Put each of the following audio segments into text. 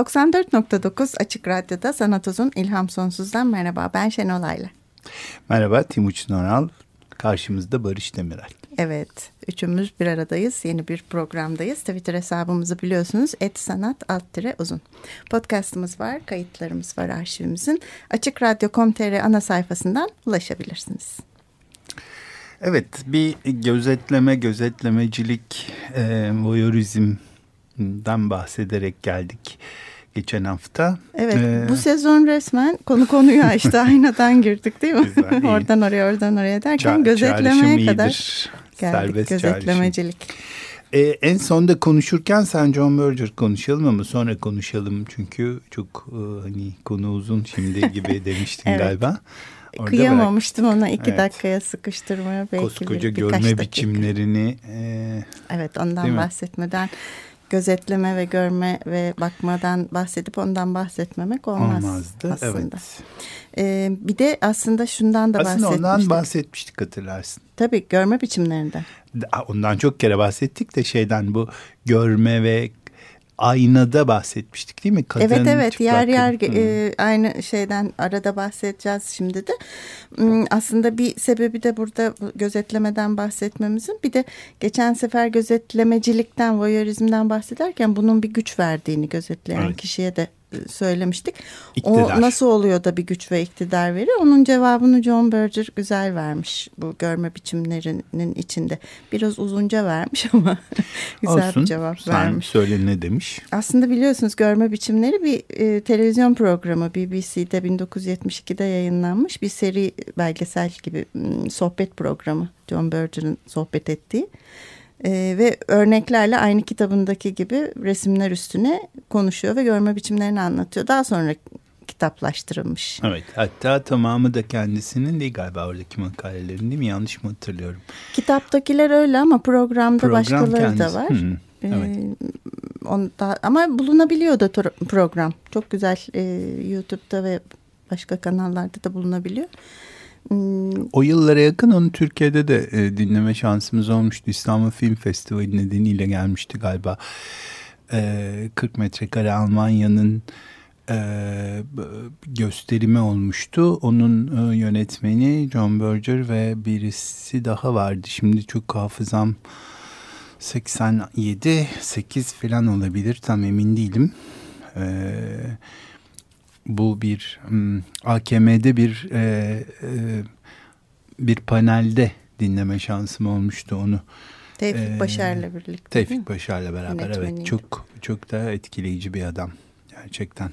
94.9 Açık Radyo'da Sanat Uzun İlham Sonsuz'dan merhaba. Ben Şenol Ayla. Merhaba Timuçin Oral. Karşımızda Barış Demirel. Evet, üçümüz bir aradayız. Yeni bir programdayız. Twitter hesabımızı biliyorsunuz. Et sanat alt uzun. Podcastımız var, kayıtlarımız var arşivimizin. Açık Radyo.com.tr ana sayfasından ulaşabilirsiniz. Evet, bir gözetleme, gözetlemecilik, e, voyeurizmden bahsederek geldik geçen hafta. Evet ee, bu sezon resmen konu konuyu açtı. Aynadan girdik değil mi? Güzel, oradan oraya oradan oraya derken Ça gözetlemeye kadar geldik. Serbest gözetlemecilik. Ee, en sonda konuşurken sen John Berger konuşalım ama sonra konuşalım çünkü çok e, hani konu uzun şimdi gibi demiştin evet. galiba. Orada Kıyamamıştım bırak. ona iki evet. dakikaya sıkıştırmaya belki Koskoca bir, görme dakika. biçimlerini. E, evet ondan bahsetmeden gözetleme ve görme ve bakmadan bahsedip ondan bahsetmemek olmaz Olmazdı, aslında. Evet. Ee, bir de aslında şundan da aslında bahsetmiştik. Aslında ondan bahsetmiştik hatırlarsın. Tabii görme biçimlerinden. Ondan çok kere bahsettik de şeyden bu görme ve aynada bahsetmiştik değil mi? Kadın evet evet yer yer e, aynı şeyden arada bahsedeceğiz şimdi de. Hmm, aslında bir sebebi de burada gözetlemeden bahsetmemizin bir de geçen sefer gözetlemecilikten, voyeurizmden bahsederken bunun bir güç verdiğini gözetleyen evet. kişiye de söylemiştik. İktidar. O nasıl oluyor da bir güç ve iktidar veriyor? Onun cevabını John Berger güzel vermiş bu görme biçimlerinin içinde. Biraz uzunca vermiş ama güzel Olsun, bir cevap sen vermiş. söyle ne demiş? Aslında biliyorsunuz görme biçimleri bir e, televizyon programı BBC'de 1972'de yayınlanmış bir seri belgesel gibi sohbet programı John Berger'ın sohbet ettiği. E, ve örneklerle aynı kitabındaki gibi resimler üstüne konuşuyor ve görme biçimlerini anlatıyor. Daha sonra kitaplaştırılmış. Evet hatta tamamı da kendisinin değil galiba oradaki makalelerin değil mi? Yanlış mı hatırlıyorum? Kitaptakiler öyle ama programda Program başkaları kendisi. da var. Hı, evet. Ee, onda, ama bulunabiliyor da program. Çok güzel e, YouTube'da ve başka kanallarda da bulunabiliyor. O yıllara yakın onu Türkiye'de de e, dinleme şansımız olmuştu. İstanbul Film Festivali nedeniyle gelmişti galiba. E, 40 metrekare Almanya'nın e, gösterimi olmuştu. Onun e, yönetmeni John Berger ve birisi daha vardı. Şimdi çok hafızam 87, 8 falan olabilir. Tam emin değilim. Evet bu bir um, AKM'de bir e, e, bir panelde dinleme şansım olmuştu onu. Tevfik ee, Başar'la birlikte. Tevfik Başar'la beraber evet çok çok da etkileyici bir adam gerçekten.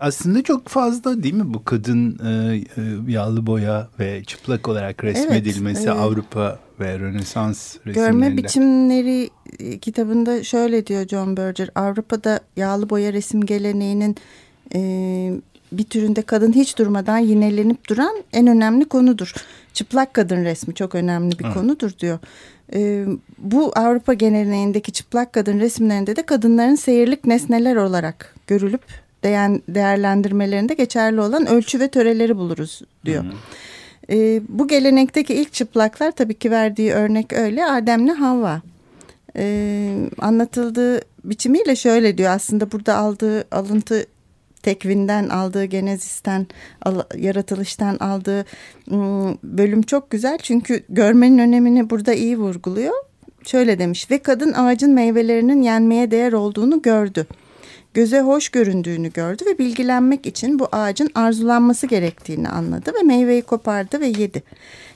Aslında çok fazla değil mi bu kadın e, e, yağlı boya ve çıplak olarak resmedilmesi evet, Avrupa ve Rönesans resimlerinde. Görme biçimleri e, kitabında şöyle diyor John Berger. Avrupa'da yağlı boya resim geleneğinin e, bir türünde kadın hiç durmadan yinelenip duran en önemli konudur. Çıplak kadın resmi çok önemli bir evet. konudur diyor. E, bu Avrupa geleneğindeki çıplak kadın resimlerinde de kadınların seyirlik nesneler olarak görülüp değen, değerlendirmelerinde geçerli olan ölçü ve töreleri buluruz diyor. Hı hı. E, bu gelenekteki ilk çıplaklar tabii ki verdiği örnek öyle Adem'le Havva. E, anlatıldığı biçimiyle şöyle diyor aslında burada aldığı alıntı tekvinden aldığı genezisten yaratılıştan aldığı bölüm çok güzel çünkü görmenin önemini burada iyi vurguluyor. Şöyle demiş ve kadın ağacın meyvelerinin yenmeye değer olduğunu gördü. Göze hoş göründüğünü gördü ve bilgilenmek için bu ağacın arzulanması gerektiğini anladı ve meyveyi kopardı ve yedi.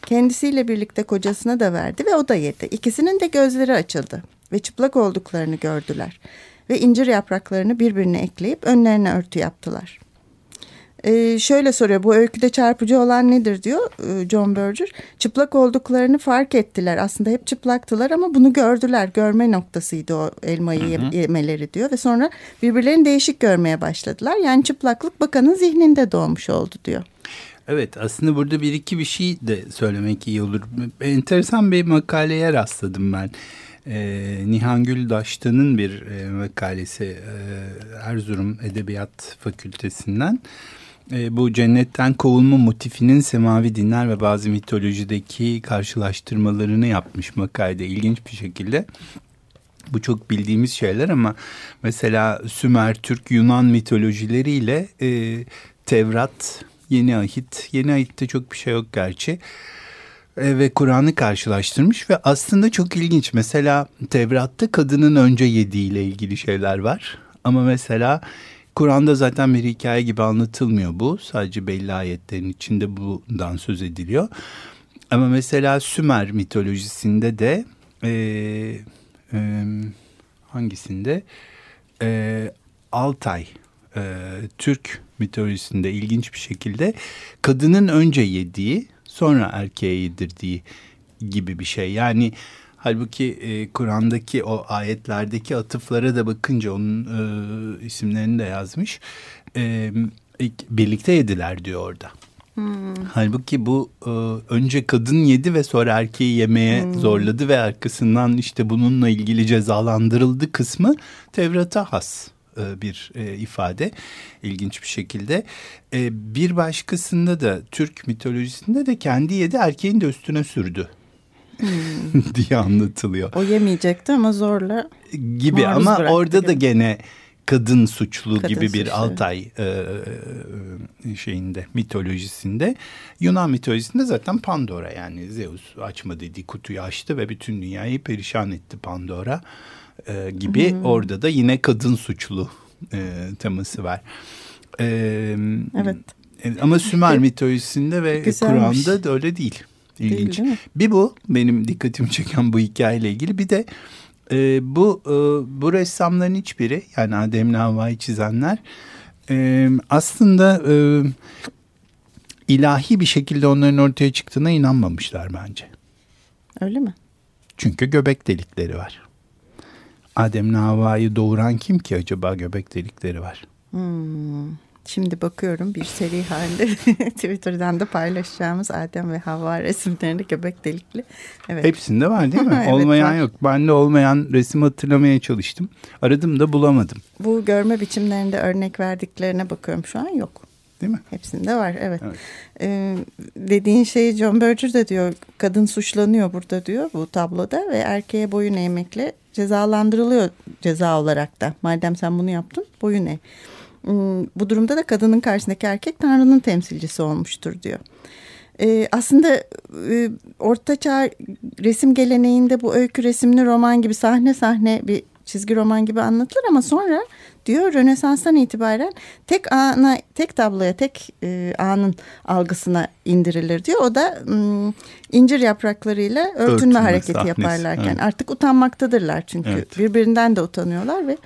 Kendisiyle birlikte kocasına da verdi ve o da yedi. İkisinin de gözleri açıldı ve çıplak olduklarını gördüler ve incir yapraklarını birbirine ekleyip önlerine örtü yaptılar. e, şöyle soruyor bu öyküde çarpıcı olan nedir diyor e, John Berger. Çıplak olduklarını fark ettiler aslında hep çıplaktılar ama bunu gördüler görme noktasıydı o elmayı hı hı. yemeleri diyor ve sonra birbirlerini değişik görmeye başladılar. Yani çıplaklık bakanın zihninde doğmuş oldu diyor. Evet aslında burada bir iki bir şey de söylemek iyi olur. Enteresan bir makaleye rastladım ben. Ee, Nihan Güldaştan'ın bir e, makalesi e, Erzurum Edebiyat Fakültesinden. E, bu cennetten kovulma motifinin semavi dinler ve bazı mitolojideki karşılaştırmalarını yapmış makalede ilginç bir şekilde. Bu çok bildiğimiz şeyler ama mesela Sümer, Türk, Yunan mitolojileriyle e, Tevrat, Yeni Ahit, Yeni Ahit'te çok bir şey yok gerçi e, ve Kur'an'ı karşılaştırmış ve aslında çok ilginç. Mesela Tevrat'ta kadının önce yediğiyle ilgili şeyler var. Ama mesela Kur'an'da zaten bir hikaye gibi anlatılmıyor bu. Sadece belli ayetlerin içinde bundan söz ediliyor. Ama mesela Sümer mitolojisinde de e, e, hangisinde e, Altay e, Türk mitolojisinde ilginç bir şekilde kadının önce yediği sonra erkeğe yedirdiği gibi bir şey. Yani Halbuki e, Kur'an'daki o ayetlerdeki atıflara da bakınca onun e, isimlerini de yazmış. E, birlikte yediler diyor orada. Hmm. Halbuki bu e, önce kadın yedi ve sonra erkeği yemeye hmm. zorladı ve arkasından işte bununla ilgili cezalandırıldı kısmı Tevrat'a has e, bir e, ifade ilginç bir şekilde. E, bir başkasında da Türk mitolojisinde de kendi yedi erkeğin de üstüne sürdü hmm. diye anlatılıyor. O yemeyecekti ama zorla gibi ama orada gibi. da gene kadın suçlu kadın gibi bir suçlu. Altay e, e, şeyinde mitolojisinde Yunan mitolojisinde zaten Pandora yani Zeus açma dediği kutuyu açtı ve bütün dünyayı perişan etti Pandora e, gibi hmm. orada da yine kadın suçlu e, teması var. E, evet. Ama Sümer mitolojisinde ve Kur'an'da da öyle değil. İlginç. Değil, bir bu benim dikkatimi çeken bu hikayeyle ilgili. Bir de e, bu e, bu ressamların hiçbiri yani Adem'le Havva'yı çizenler e, aslında e, ilahi bir şekilde onların ortaya çıktığına inanmamışlar bence. Öyle mi? Çünkü göbek delikleri var. Adem'le Havva'yı doğuran kim ki acaba göbek delikleri var? Hmm. Şimdi bakıyorum bir seri halinde Twitter'dan da paylaşacağımız Adem ve Havva resimlerini göbek delikli. Evet. Hepsinde var değil mi? evet, olmayan var. yok. Ben de olmayan resim hatırlamaya çalıştım. Aradım da bulamadım. Bu görme biçimlerinde örnek verdiklerine bakıyorum şu an yok. Değil mi? Hepsinde var evet. evet. Ee, dediğin şey John Berger de diyor kadın suçlanıyor burada diyor bu tabloda ve erkeğe boyun eğmekle cezalandırılıyor ceza olarak da. Madem sen bunu yaptın boyun eğ. Hmm, bu durumda da kadının karşısındaki erkek Tanrı'nın temsilcisi olmuştur diyor. Ee, aslında e, ortaçağ resim geleneğinde bu öykü resimli roman gibi sahne sahne bir çizgi roman gibi anlatılır ama sonra diyor Rönesans'tan itibaren tek ana tek tabloya tek e, anın algısına indirilir diyor. O da m, incir yapraklarıyla örtünme, örtünme hareketi sahnesi, yaparlarken evet. artık utanmaktadırlar çünkü evet. birbirinden de utanıyorlar ve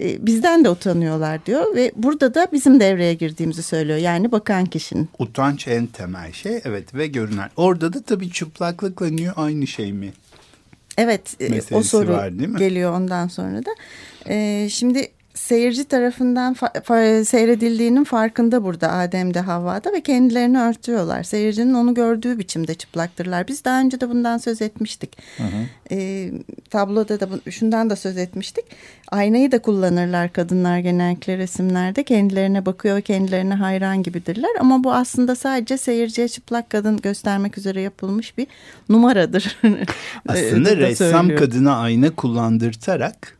e, bizden de utanıyorlar diyor ve burada da bizim devreye girdiğimizi söylüyor. Yani bakan kişinin. Utanç en temel şey evet ve görünen. Orada da tabii çıplaklıkla niye aynı şey mi? Evet e, Meselesi o soru var, geliyor ondan sonra da. Ee, şimdi seyirci tarafından fa fa seyredildiğinin farkında burada Adem'de Havva'da ve kendilerini örtüyorlar. Seyircinin onu gördüğü biçimde çıplaktırlar. Biz daha önce de bundan söz etmiştik. Hı hı. E, tabloda da bu, şundan da söz etmiştik. Aynayı da kullanırlar kadınlar genellikle resimlerde. Kendilerine bakıyor, kendilerine hayran gibidirler. Ama bu aslında sadece seyirciye çıplak kadın göstermek üzere yapılmış bir numaradır. aslında ressam kadına ayna kullandırtarak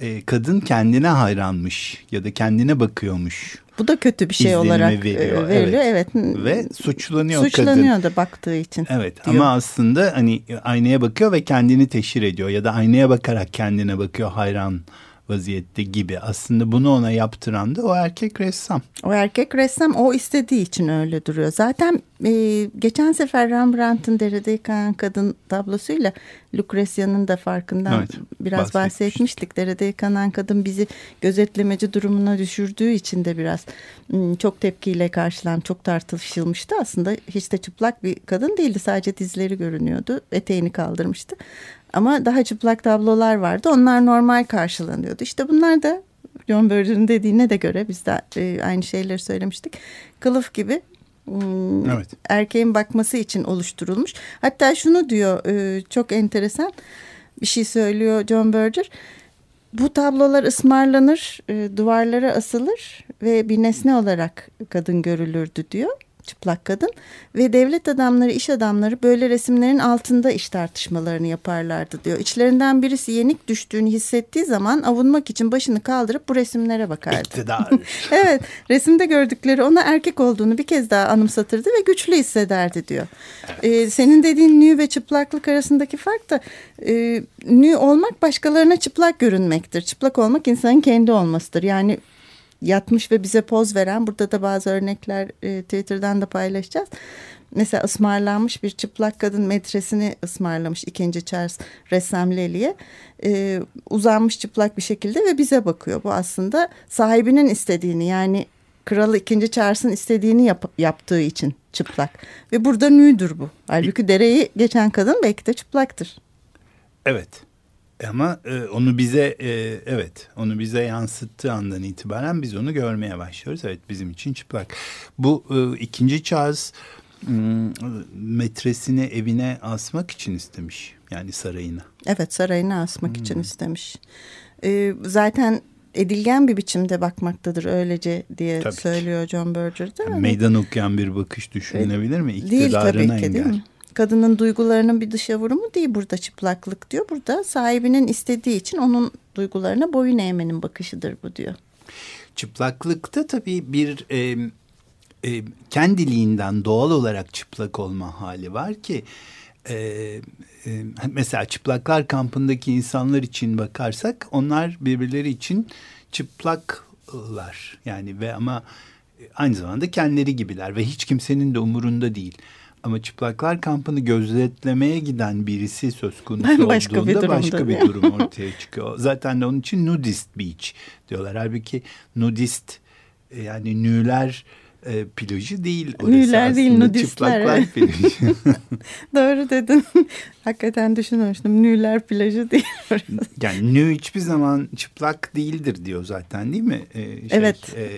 e, kadın kendine hayranmış ya da kendine bakıyormuş. Bu da kötü bir şey olarak e, veriyor. veriliyor. Evet. evet. Ve suçlanıyor, suçlanıyor kadın. da baktığı için. Evet diyor. ama aslında hani aynaya bakıyor ve kendini teşhir ediyor ya da aynaya bakarak kendine bakıyor hayran vaziyette gibi. Aslında bunu ona yaptıran da o erkek ressam. O erkek ressam o istediği için öyle duruyor. Zaten e, geçen sefer Rembrandt'ın Derede Yıkayan Kadın tablosuyla Lucrezia'nın da farkından evet, biraz bahsetmiştik. Derede Yıkanan Kadın bizi gözetlemeci durumuna düşürdüğü için de biraz çok tepkiyle karşılan, çok tartışılmıştı. Aslında hiç de çıplak bir kadın değildi. Sadece dizleri görünüyordu. Eteğini kaldırmıştı. Ama daha çıplak tablolar vardı. Onlar normal karşılanıyordu. İşte bunlar da John Berger'ın dediğine de göre biz de e, aynı şeyleri söylemiştik. Kılıf gibi hmm, evet. erkeğin bakması için oluşturulmuş. Hatta şunu diyor e, çok enteresan bir şey söylüyor John Berger. Bu tablolar ısmarlanır, e, duvarlara asılır ve bir nesne olarak kadın görülürdü diyor çıplak kadın ve devlet adamları, iş adamları böyle resimlerin altında iş tartışmalarını yaparlardı diyor. İçlerinden birisi yenik düştüğünü hissettiği zaman avunmak için başını kaldırıp bu resimlere bakardı. İktidar. evet, resimde gördükleri ona erkek olduğunu bir kez daha anımsatırdı ve güçlü hissederdi diyor. Evet. Ee, senin dediğin nü ve çıplaklık arasındaki fark da e, nü olmak başkalarına çıplak görünmektir. Çıplak olmak insanın kendi olmasıdır. Yani yatmış ve bize poz veren burada da bazı örnekler e, Twitter'dan da paylaşacağız. Mesela ısmarlanmış bir çıplak kadın metresini ısmarlamış ikinci Charles ressam Lely'e. E, uzanmış çıplak bir şekilde ve bize bakıyor. Bu aslında sahibinin istediğini yani kralı ikinci Charles'ın istediğini yap, yaptığı için çıplak. Ve burada nüdür bu. Halbuki dereyi geçen kadın belki de çıplaktır. Evet. Ama e, onu bize e, evet onu bize yansıttığı andan itibaren biz onu görmeye başlıyoruz. Evet bizim için çıplak. Bu e, ikinci Charles metresini evine asmak için istemiş. Yani sarayına. Evet sarayına asmak hmm. için istemiş. E, zaten edilgen bir biçimde bakmaktadır öylece diye tabii söylüyor ki. John Berger'da. Yani meydan okuyan bir bakış düşünülebilir mi? İktidarına değil tabii ki engel. değil mi? Kadının duygularının bir dışa vurumu değil burada çıplaklık diyor. Burada sahibinin istediği için onun duygularına boyun eğmenin bakışıdır bu diyor. Çıplaklıkta tabii bir e, e, kendiliğinden doğal olarak çıplak olma hali var ki e, e, mesela çıplaklar kampındaki insanlar için bakarsak onlar birbirleri için çıplaklar yani ve ama aynı zamanda kendileri gibiler ve hiç kimsenin de umurunda değil. Ama çıplaklar kampını gözetlemeye giden birisi söz konusu başka olduğunda bir başka bir durum ortaya çıkıyor. Zaten de onun için nudist beach diyorlar. Halbuki nudist e, yani nüler e, plajı değil. Nüler değil nudistler. plajı. Doğru dedin. Hakikaten düşünmüştüm. Nüler plajı değil. yani nü hiçbir zaman çıplak değildir diyor zaten değil mi? Ee, şey, evet. E,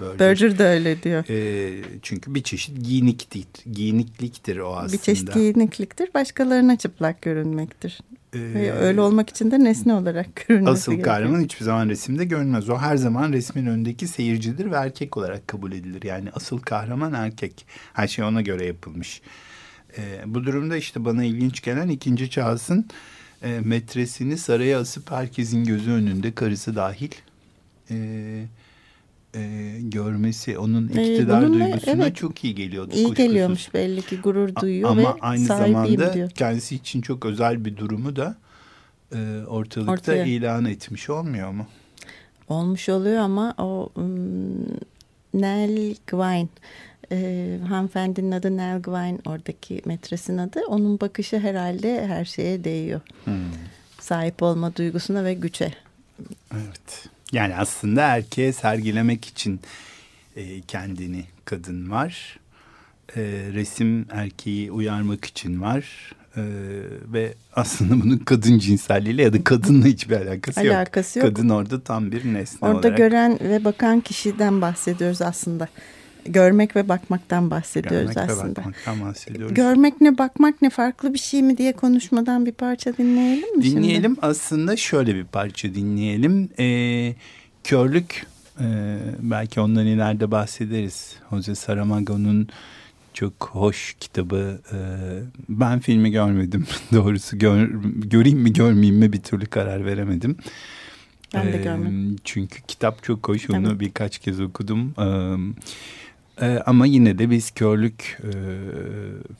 Berger. Berger de öyle diyor. E, çünkü bir çeşit giyiniklik, giyinikliktir o aslında. Bir çeşit giyinikliktir. Başkalarına çıplak görünmektir. Ee, öyle olmak için de nesne olarak görünmesi Asıl gerekiyor. kahraman hiçbir zaman resimde görünmez. O her zaman resmin önündeki seyircidir ve erkek olarak kabul edilir. Yani asıl kahraman erkek. Her şey ona göre yapılmış. Ee, bu durumda işte bana ilginç gelen ikinci Charles'ın e, metresini saraya asıp herkesin gözü önünde karısı dahil... E, e, görmesi onun iktidar e, duygusuna evet, çok iyi geliyordu. İyi kuşkusuz. geliyormuş belli ki gurur duyuyor Ama ve aynı zamanda diyor. kendisi için çok özel bir durumu da e, ortalıkta Ortaya. ilan etmiş olmuyor mu? Olmuş oluyor ama o um, Nell Gwyn e, hanımefendinin adı Nell Gwyn oradaki metresin adı. Onun bakışı herhalde her şeye değiyor. Hmm. Sahip olma duygusuna ve güce. Evet. Yani aslında erkeğe sergilemek için e, kendini kadın var. E, resim erkeği uyarmak için var. E, ve aslında bunun kadın cinselliğiyle ya da kadınla hiçbir alakası, alakası yok. yok. Kadın orada tam bir nesne orada olarak. Orada gören ve bakan kişiden bahsediyoruz aslında görmek ve bakmaktan bahsediyoruz görmek aslında. Görmek ve bakmaktan bahsediyoruz. Görmek ne bakmak ne farklı bir şey mi diye konuşmadan bir parça dinleyelim mi Dinleyelim şimdi? aslında şöyle bir parça dinleyelim. Ee, körlük e, belki ondan ileride bahsederiz. Jose Saramago'nun çok hoş kitabı. E, ben filmi görmedim doğrusu gör, göreyim mi görmeyeyim mi bir türlü karar veremedim. Ben de görmedim. Çünkü kitap çok hoş. Onu evet. birkaç kez okudum. Evet. E, ama yine de biz Körlük e,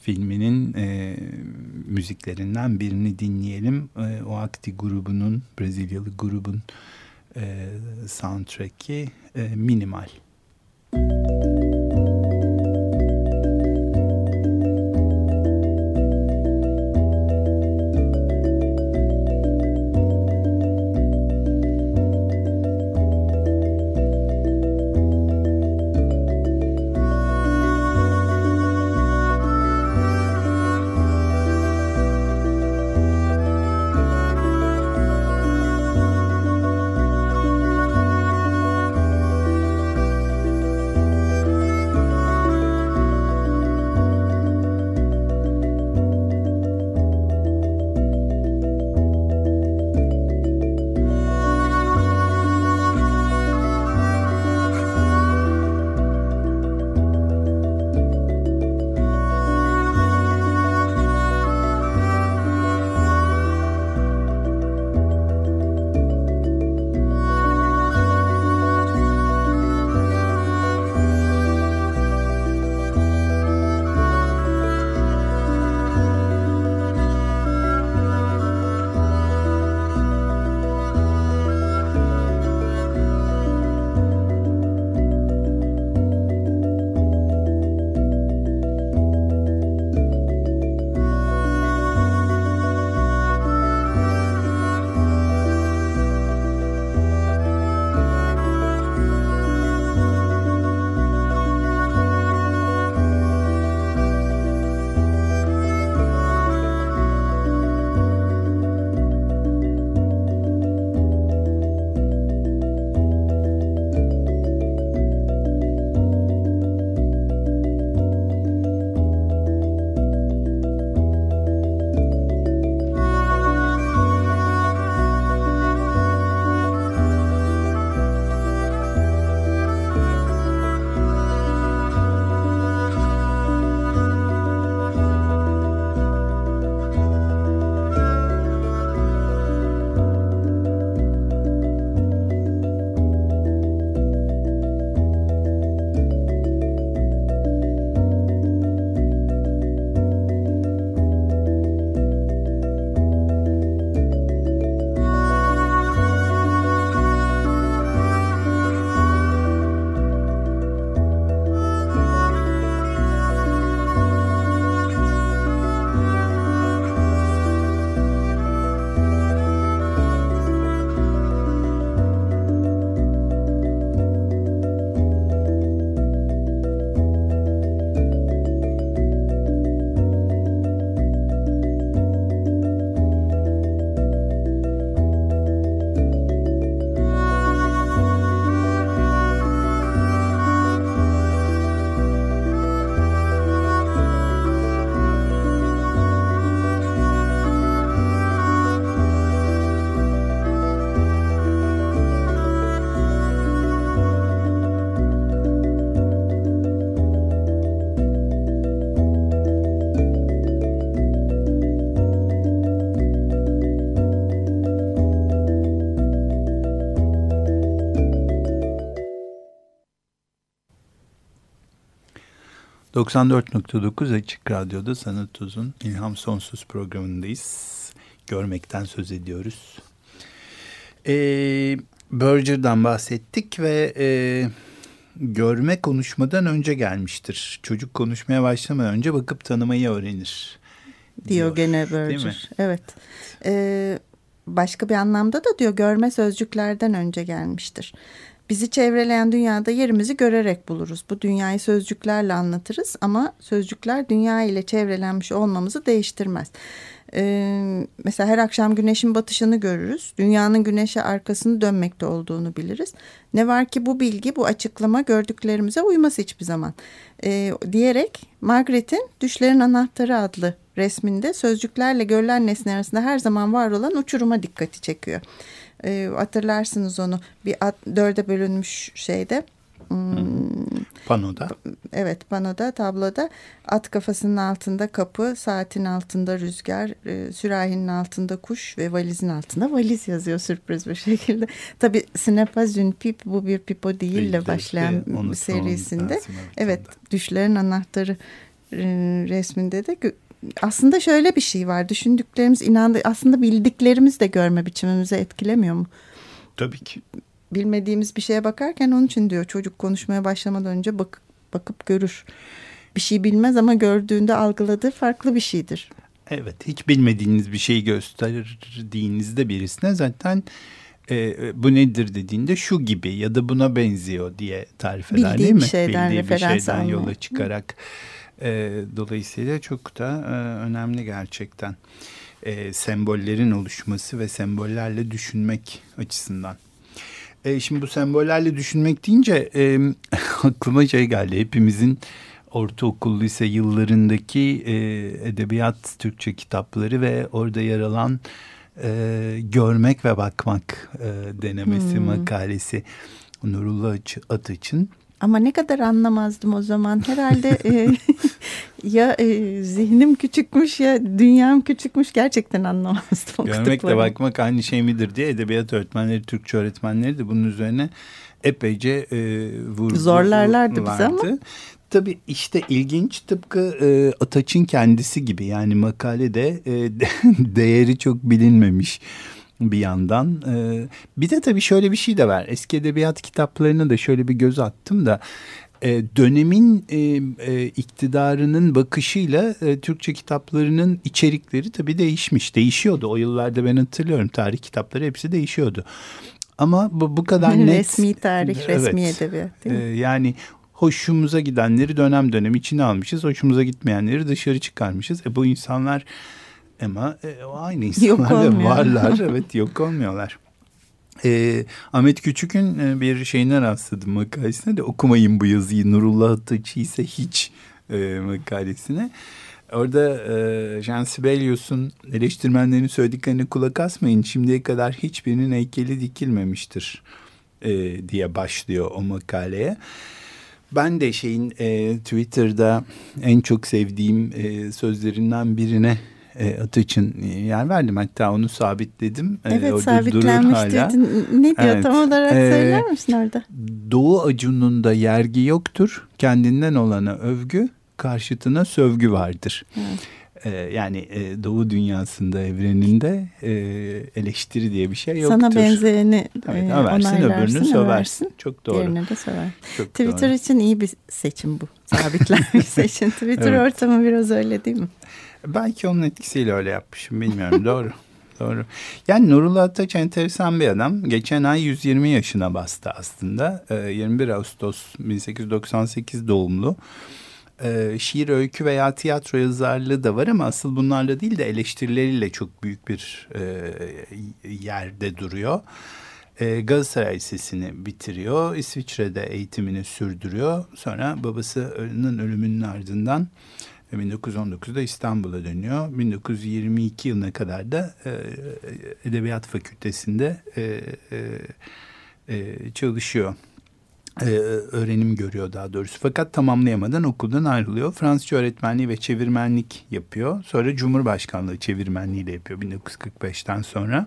filminin e, müziklerinden birini dinleyelim. E, o Akti grubunun, Brezilyalı grubun e, soundtrack'i e, Minimal. ...94.9 Açık Radyo'da Sanat Uzun İlham Sonsuz programındayız. Görmekten söz ediyoruz. Ee, Berger'dan bahsettik ve... E, görme konuşmadan önce gelmiştir. Çocuk konuşmaya başlamadan önce bakıp tanımayı öğrenir. Diyor, diyor gene Berger. Evet. Ee, başka bir anlamda da diyor görme sözcüklerden önce gelmiştir. Bizi çevreleyen dünyada yerimizi görerek buluruz. Bu dünyayı sözcüklerle anlatırız ama sözcükler dünya ile çevrelenmiş olmamızı değiştirmez. Ee, mesela her akşam güneşin batışını görürüz. Dünyanın güneşe arkasını dönmekte olduğunu biliriz. Ne var ki bu bilgi, bu açıklama gördüklerimize uymaz hiçbir zaman. Ee, diyerek Margaret'in Düşlerin Anahtarı adlı resminde sözcüklerle görülen nesne arasında her zaman var olan uçuruma dikkati çekiyor. Ee, hatırlarsınız onu bir at, dörde bölünmüş şeyde Hmm, panoda. Evet panoda tabloda at kafasının altında kapı, saatin altında rüzgar, e, sürahinin altında kuş ve valizin altında valiz yazıyor sürpriz bir şekilde. Tabi Snapaz une pip bu bir pipo değille başlayan işte, serisinde. Evet düşlerin anahtarı e, resminde de aslında şöyle bir şey var düşündüklerimiz inandı aslında bildiklerimiz de görme biçimimizi etkilemiyor mu? Tabii ki. Bilmediğimiz bir şeye bakarken onun için diyor çocuk konuşmaya başlamadan önce bak, bakıp görür. Bir şey bilmez ama gördüğünde algıladığı farklı bir şeydir. Evet hiç bilmediğiniz bir şeyi gösterdiğinizde birisine zaten e, bu nedir dediğinde şu gibi ya da buna benziyor diye tarif eder Bildiği değil mi? şeyden, Bildiği bir şeyden yola çıkarak. E, dolayısıyla çok da e, önemli gerçekten. E, sembollerin oluşması ve sembollerle düşünmek açısından. E, şimdi bu sembollerle düşünmek deyince e, aklıma şey geldi. Hepimizin ortaokul lise yıllarındaki e, edebiyat Türkçe kitapları ve orada yer alan e, görmek ve bakmak e, denemesi Hmm. makalesi Nurullah Aç- Ataç'ın. Ama ne kadar anlamazdım o zaman. Herhalde e, ya e, zihnim küçükmüş ya dünyam küçükmüş gerçekten anlamazdım. Görmekle bakmak aynı şey midir diye edebiyat öğretmenleri, Türkçe öğretmenleri de bunun üzerine epeyce e, vurgu Zorlarlardı bizi ama. vardı. Tabii işte ilginç tıpkı e, Ataç'ın kendisi gibi yani makalede e, değeri çok bilinmemiş bir yandan. E, bir de tabii şöyle bir şey de var. Eski edebiyat kitaplarına da şöyle bir göz attım da e, dönemin e, e, iktidarının bakışıyla e, Türkçe kitaplarının içerikleri tabii değişmiş. Değişiyordu. O yıllarda ben hatırlıyorum tarih kitapları hepsi değişiyordu. Ama bu, bu kadar net. resmi tarih, resmi Evet. edebiyat değil mi? Yani hoşumuza gidenleri dönem dönem içine almışız. Hoşumuza gitmeyenleri dışarı çıkarmışız. E bu insanlar ama e, aynı insanlar varlar. evet yok olmuyorlar. Ee, Ahmet Küçük'ün e, bir şeyine rastladım makalesine de okumayın bu yazıyı Nurullah Ataç'ı ise hiç e, makalesine. Orada e, Jean Sibelius'un eleştirmenlerin söylediklerine kulak asmayın. Şimdiye kadar hiçbirinin heykeli dikilmemiştir e, diye başlıyor o makaleye. Ben de şeyin e, Twitter'da en çok sevdiğim e, sözlerinden birine e, Ataç'ın e, yer verdim. Hatta onu sabitledim. E, Evet orada sabitlenmiş dedin. Ne diyor Evet. tam olarak Ee, söyler misin orada? Doğu acununda yergi yoktur. Kendinden olana övgü, karşıtına sövgü vardır. Yani e, Doğu dünyasında, evreninde e, eleştiri diye bir şey yoktur. Sana benzeyeni Evet, e, översin, öbürünü söversin. Çok doğru. Diğerine de söver. Çok Twitter doğru. için iyi bir seçim bu. Sabitlenmiş seçim. Twitter Evet. ortamı biraz öyle değil mi? Belki onun etkisiyle öyle yapmışım bilmiyorum. doğru. Doğru. Yani Nurullah Ataç enteresan bir adam. Geçen ay 120 yaşına bastı aslında. Ee, 21 Ağustos 1898 doğumlu. Ee, şiir, öykü veya tiyatro yazarlığı da var ama asıl bunlarla değil de eleştirileriyle çok büyük bir e, yerde duruyor. E, Galatasaray Lisesi'ni bitiriyor. İsviçre'de eğitimini sürdürüyor. Sonra babasının ölümünün ardından 1919'da İstanbul'a dönüyor. 1922 yılına kadar da e, Edebiyat Fakültesi'nde e, e, e, çalışıyor. E, öğrenim görüyor daha doğrusu. Fakat tamamlayamadan okuldan ayrılıyor. Fransızca öğretmenliği ve çevirmenlik yapıyor. Sonra Cumhurbaşkanlığı çevirmenliği de yapıyor 1945'ten sonra.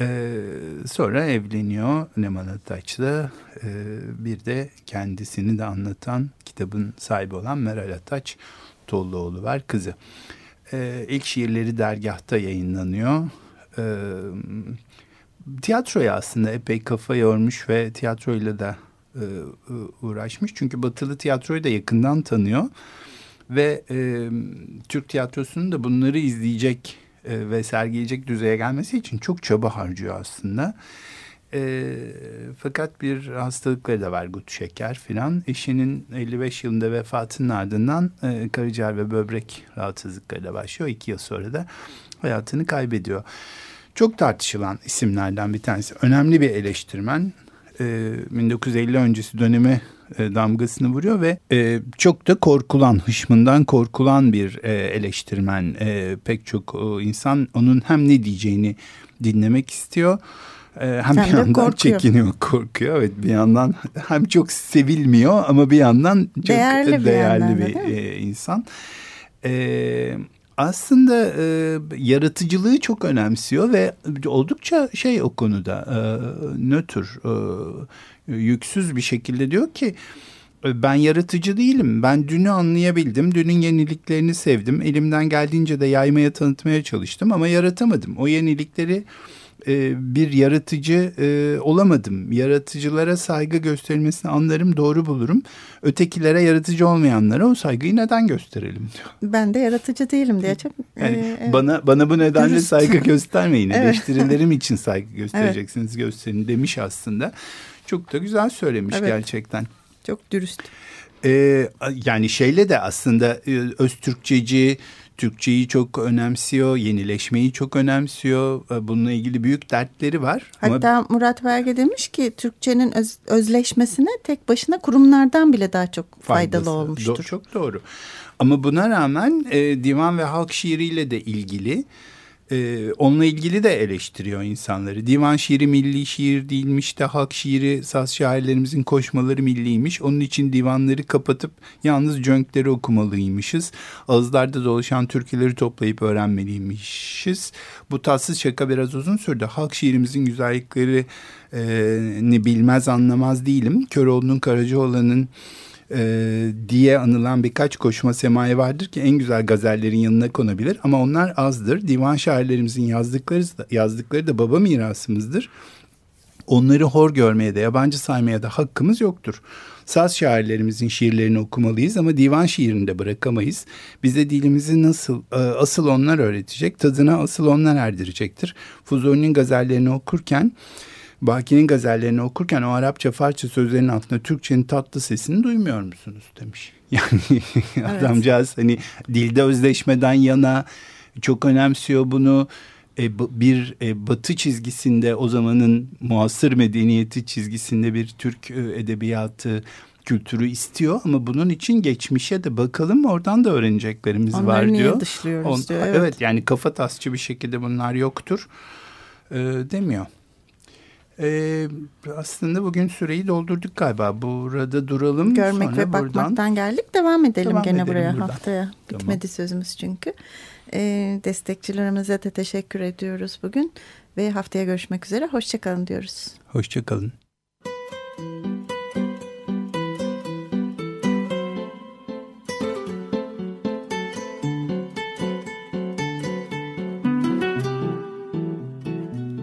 Ee, sonra evleniyor Neman Ataç'la. Ee, bir de kendisini de anlatan kitabın sahibi olan Meral Ataç Tolluoğlu var kızı. Ee, ilk şiirleri dergahta yayınlanıyor. Ee, tiyatroya aslında epey kafa yormuş ve tiyatroyla da e, uğraşmış. Çünkü batılı tiyatroyu da yakından tanıyor. Ve e, Türk tiyatrosunun da bunları izleyecek e, ve sergileyecek düzeye gelmesi için çok çaba harcıyor aslında. E, fakat bir hastalıkları da var gut şeker filan. Eşinin 55 yılında vefatının ardından e, karaciğer ve böbrek rahatsızlıkları da başlıyor. İki yıl sonra da hayatını kaybediyor. Çok tartışılan isimlerden bir tanesi. Önemli bir eleştirmen. E, 1950 öncesi döneme e, damgasını vuruyor ve e, çok da korkulan, hışmından korkulan bir e, eleştirmen. E, pek çok e, insan onun hem ne diyeceğini dinlemek istiyor. E, hem bir yandan korkuyor. çekiniyor, korkuyor. Evet bir yandan hem çok sevilmiyor ama bir yandan çok Değerli bir bir, yandan e, insan. E, aslında e, yaratıcılığı çok önemsiyor ve oldukça şey o konuda e, nötr, e, yüksüz bir şekilde diyor ki "E, ben yaratıcı değilim. Ben dünü anlayabildim. Dünün yeniliklerini sevdim. Elimden geldiğince de yaymaya tanıtmaya çalıştım ama yaratamadım. O yenilikleri e, bir yaratıcı e, olamadım. Yaratıcılara saygı gösterilmesini anlarım, doğru bulurum. Ötekilere yaratıcı olmayanlara o saygıyı neden gösterelim diyor. Ben de yaratıcı değilim diye çok. Yani e, bana bana bu nedenle dürüst. saygı göstermeyin. Evet. Eleştirilerim için saygı göstereceksiniz gösterin demiş aslında. Çok da güzel söylemiş Evet. gerçekten. Çok dürüst. Ee, yani şeyle de aslında e, öz Türkçeci, Türkçeyi çok önemsiyor, yenileşmeyi çok önemsiyor. E, Bununla ilgili büyük dertleri var. Ama Hatta Murat Verge demiş ki Türkçenin öz- özleşmesine tek başına kurumlardan bile daha çok faydalı faydası. olmuştur. Do- çok doğru. Ama buna rağmen e, divan ve halk şiiriyle de ilgili e, onunla ilgili de eleştiriyor insanları. Divan şiiri milli şiir değilmiş de halk şiiri saz şairlerimizin koşmaları milliymiş. Onun için divanları kapatıp yalnız cönkleri okumalıymışız. Ağızlarda dolaşan türküleri toplayıp öğrenmeliymişiz. Bu tatsız şaka biraz uzun sürdü. Halk şiirimizin güzellikleri e, bilmez anlamaz değilim. Köroğlu'nun Karacaoğlan'ın e, diye anılan birkaç koşma semayi vardır ki en güzel gazellerin yanına konabilir ama onlar azdır. Divan şairlerimizin yazdıkları yazdıkları da baba mirasımızdır. Onları hor görmeye de yabancı saymaya da hakkımız yoktur. Saz şairlerimizin şiirlerini okumalıyız ama divan şiirini de bırakamayız. Bize dilimizi nasıl e, asıl onlar öğretecek, tadına asıl onlar erdirecektir. Fuzuli'nin gazellerini okurken Baki'nin gazellerini okurken o Arapça Farsça sözlerin altında Türkçenin tatlı sesini duymuyor musunuz demiş. Yani adamcağız hani dilde özleşmeden yana çok önemsiyor bunu. E, bir e, batı çizgisinde o zamanın muasır medeniyeti çizgisinde bir Türk e, edebiyatı kültürü istiyor ama bunun için geçmişe de bakalım oradan da öğreneceklerimiz Onları var niye diyor. dışlıyoruz diyor, evet. evet. yani kafa tasçı bir şekilde bunlar yoktur e, demiyor. E, aslında bugün süreyi doldurduk galiba. Burada duralım. Görmek sonra ve buradan- bakmaktan geldik. Devam edelim Devam gene edelim buraya buradan. haftaya. Tamam. Bitmedi sözümüz çünkü. Ee, destekçilerimize de teşekkür ediyoruz bugün. Ve haftaya görüşmek üzere. Hoşçakalın diyoruz. Hoşçakalın.